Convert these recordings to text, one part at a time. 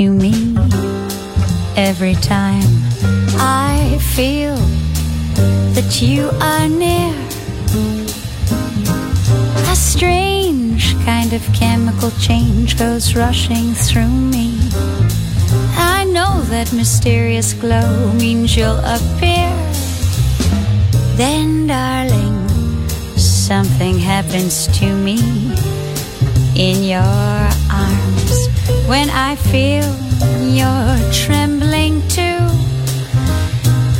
To me every time I feel that you are near. A strange kind of chemical change goes rushing through me. I know that mysterious glow means you'll appear. Then, darling, something happens to me in your when I feel you're trembling too.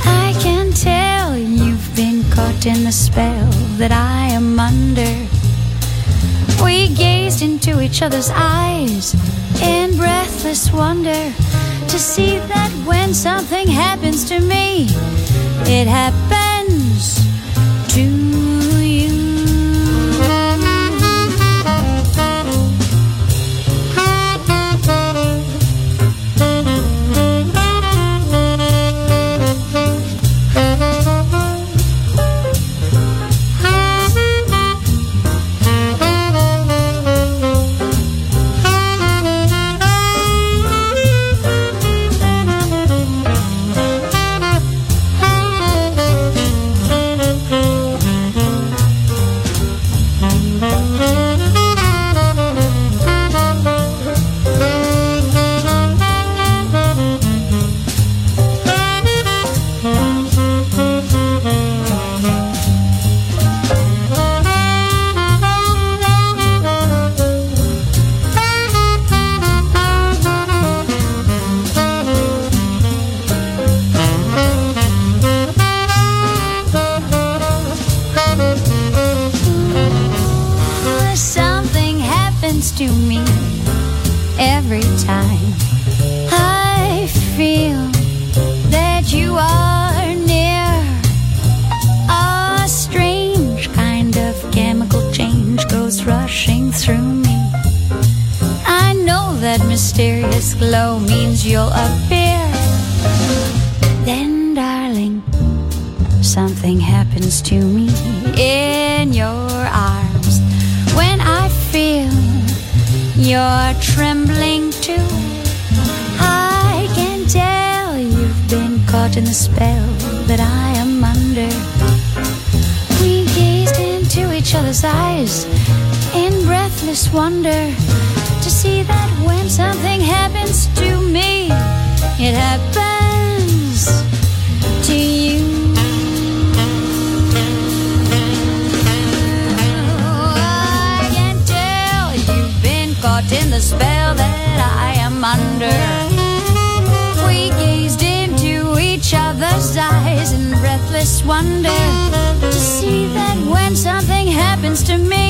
I can tell you've been caught in the spell that I am under. We gazed into each other's eyes in breathless wonder to see that when something happens to me, it happens Under. We gazed into each other's eyes in breathless wonder to see that when something happens to me,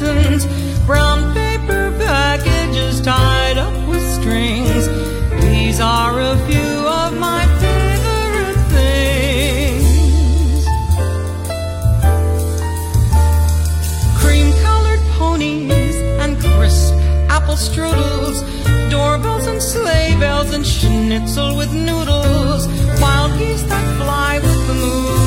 Mittens, brown paper packages tied up with strings. These are a few of my favorite things. Cream colored ponies and crisp apple strudels, doorbells and sleigh bells and schnitzel with noodles, wild geese that fly with the moon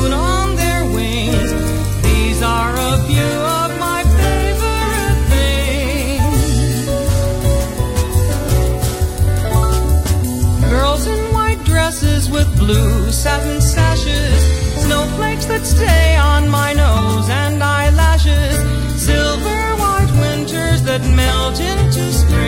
blue satin sashes, snowflakes that stay on my nose and eyelashes, silver white winters that melt into springs.